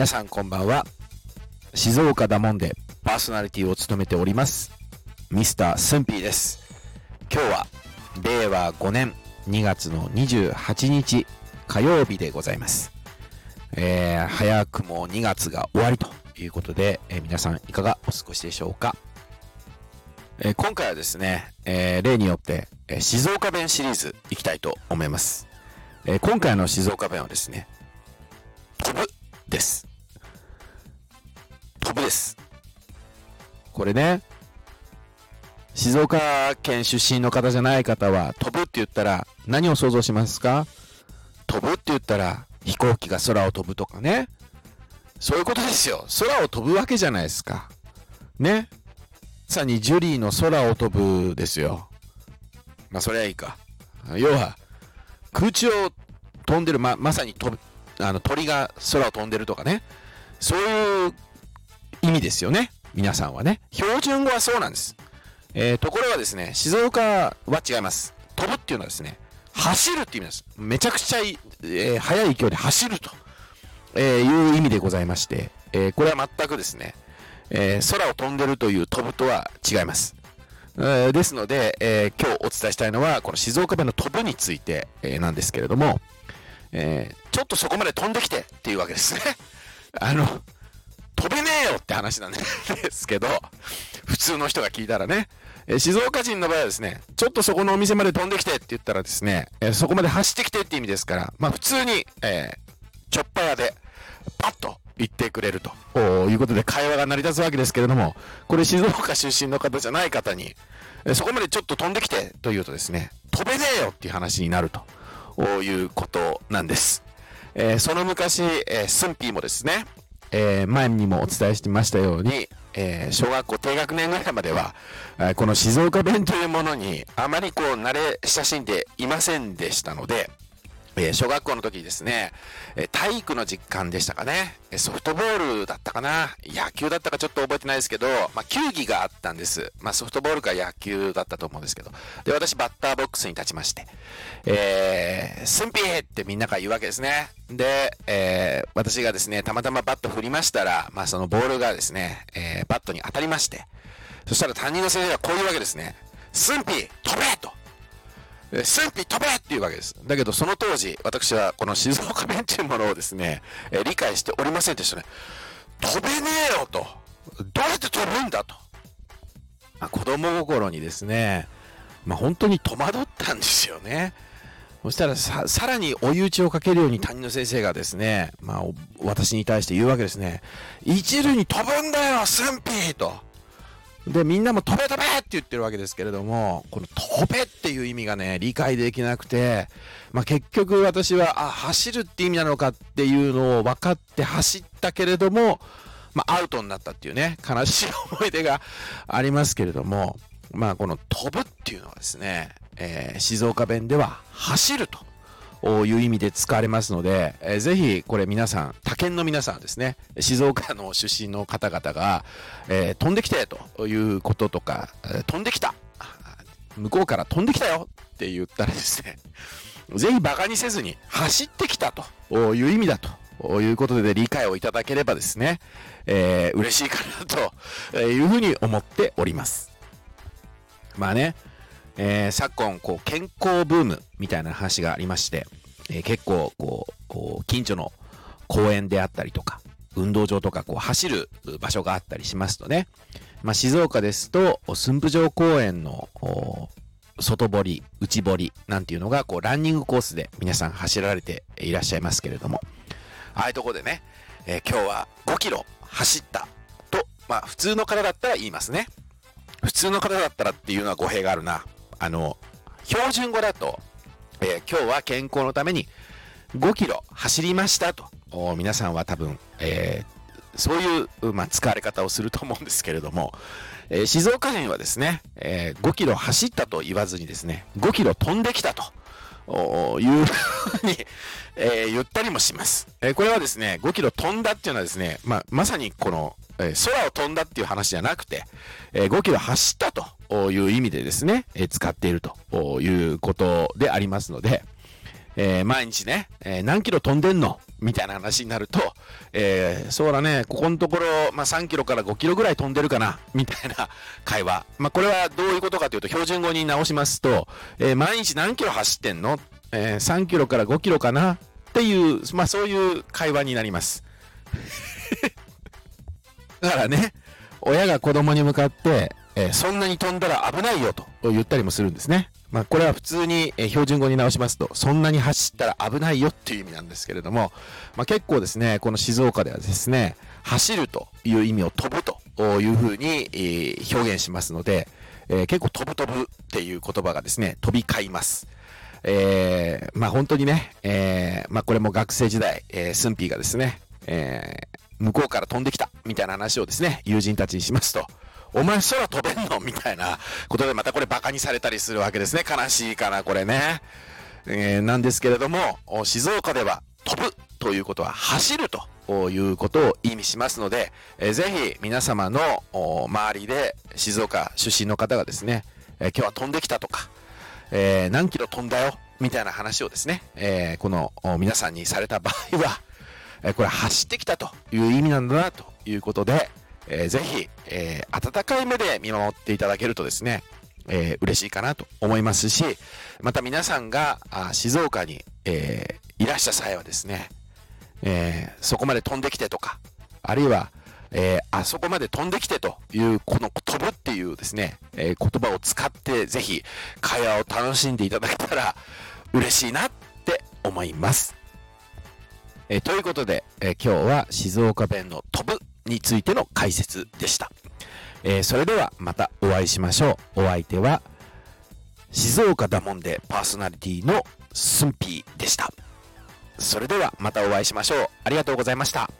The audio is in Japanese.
皆さんこんばんは。静岡だもんでパーソナリティを務めております。ミスタースンピーです。今日は令和5年2月の28日火曜日でございます。えー、早くも2月が終わりということで、えー皆さんいかがお過ごしでしょうか。えー今回はですね、え例によって、え静岡弁シリーズいきたいと思います。え今回の静岡弁はですね、飛ぶです。飛ぶです。これね、静岡県出身の方じゃない方は、飛ぶって言ったら何を想像しますか？飛ぶって言ったら飛行機が空を飛ぶとかね。そういうことですよ。空を飛ぶわけじゃないですか。ね。まさにジュリーの空を飛ぶですよ。まあ、それはいいか。要は、空中を飛んでる、ま、まさに飛ぶ、あの、鳥が空を飛んでるとかね。そういう意味ですよね。皆さんはね。標準語はそうなんです。えーところがですね、静岡は違います。飛ぶっていうのはですね、走るっていう意味です。めちゃくちゃい、えー速い勢いで走ると、えーいう意味でございまして、えーこれは全くですね、え空を飛んでるという飛ぶとは違います。えですので、えー今日お伝えしたいのは、この静岡弁の飛ぶについて、えなんですけれども、えちょっとそこまで飛んできてっていうわけですね。あの、飛べねえよって話なん ですけど、普通の人が聞いたらね、え静岡人の場合はですね、ちょっとそこのお店まで飛んできてって言ったらですね、えそこまで走ってきてって意味ですから、まあ普通に、えーちょっぱやで、パッと言ってくれると。いうことで会話が成り立つわけですけれども、これ静岡出身の方じゃない方に、えそこまでちょっと飛んできてというとですね、飛べねえよっていう話になると。いうことなんです。えーその昔、えースンピーもですね、えー前にもお伝えしてましたように、えー小学校低学年ぐらいまでは、えこの静岡弁というものにあまりこう慣れ親しんでいませんでしたので、え小学校の時にですね、え体育の実感でしたかね、ソフトボールだったかな、野球だったかちょっと覚えてないですけど、まあ、球技があったんです。まあ、ソフトボールか野球だったと思うんですけど。で、私バッターボックスに立ちまして、えー、スンピーってみんなが言うわけですね。で、えー私がですね、たまたまバット振りましたら、まあ、そのボールがですね、えーバットに当たりまして、そしたら担任の先生がこういうわけですね。スンピー飛べとえスンピ飛べっていうわけです。だけど、その当時、私はこの静岡弁というものをですね、え理解しておりませんでしたね。飛べねえよと。どうやって飛ぶんだと。まあ、子供心にですね、まあ、本当に戸惑ったんですよね。そしたらさ、らに追い打ちをかけるように担任の先生がですね、まあ、私に対して言うわけですね。一塁に飛ぶんだよ、スンピーと。で、みんなも飛べ飛べって言ってるわけですけれども、この飛べっていう意味がね、理解できなくて、まあ、結局私は、あ、走るって意味なのかっていうのを分かって走ったけれども、まあ、アウトになったっていうね、悲しい思い出がありますけれども、まあ、この飛ぶっていうのはですね、えー静岡弁では走ると。いう意味で使われますので、えーぜひこれ皆さん、他県の皆さんですね、静岡の出身の方々が、えー飛んできてということとか、飛んできた向こうから飛んできたよって言ったらですね、ぜひ馬鹿にせずに走ってきたという意味だということで理解をいただければですね、えー嬉しいかなというふうに思っております。まあね、えー昨今こう健康ブームみたいな話がありまして、えー結構こうこう近所の公園であったりとか運動場とかこう走る場所があったりしますとね、まあ、静岡ですと駿府城公園の外堀内堀なんていうのがこうランニングコースで皆さん走られていらっしゃいますけれども。ああいうとこでね、えー今日は5キロ走ったと、まあ、普通の方だったら言いますね。普通の方だったらっていうのは語弊があるな。あの標準語だと、えー今日は健康のために5キロ走りましたと。皆さんは多分、えーそういう、まあ、使われ方をすると思うんですけれども、えー静岡人はですね、えー5キロ走ったと言わずにですね5キロ飛んできたと。いうふうに、えー言ったりもします、えーこれはですね5キロ飛んだっていうのはですね、まあ、まさにこの、えー空を飛んだっていう話じゃなくて、えー5キロ走ったと。いう意味でですね、え使っているということでありますので、えー、毎日ね、えー、何キロ飛んでんのみたいな話になると、えー、そうだね、ここのところ、まあ、3キロから5キロぐらい飛んでるかなみたいな 会話。まあ、これはどういうことかというと、標準語に直しますと、え、毎日何キロ走ってんの、え、3キロから5キロかな？っていう、まあ、そういう会話になります。だからね、親が子供に向かって、え、そんなに飛んだら危ないよと言ったりもするんですね。まあ、これは普通に、え標準語に直しますと、そんなに走ったら危ないよっていう意味なんですけれども、まあ、結構ですね、この静岡ではですね、走るという意味を飛ぶというふうに、表現しますので、えー、結構飛ぶ飛ぶっていう言葉がですね、飛び交います。えー、まあ本当にね、えー、まあこれも学生時代、えー、スンピーがですね、えー、向こうから飛んできたみたいな話をですね、友人たちにしますと、お前空飛べんの？みたいなことでまたこれバカにされたりするわけですね。悲しいかな、これね。えー、なんですけれども、静岡では飛ぶということは走るということを意味しますので、えー、ぜひ皆様の周りで静岡出身の方がですね、えー、今日は飛んできたとか、えー、何キロ飛んだよ？みたいな話をですね、えー、この皆さんにされた場合は、え、これ走ってきたという意味なんだなということで、えー、ぜひ、えー、温かい目で見守っていただけるとですね、えー、嬉しいかなと思いますし、また皆さんがあ静岡に、えー、いらした際はですね、えー、そこまで飛んできてとか、あるいは、えー、あそこまで飛んできてという、この飛ぶっていうですね、えー、言葉を使ってぜひ会話を楽しんでいただけたら嬉しいなって思います。え、ということで、え今日は静岡弁の飛ぶについての解説でした。えそれではまたお会いしましょう。お相手は静岡だもんでパーソナリティのスンピーでした。それではまたお会いしましょう。ありがとうございました。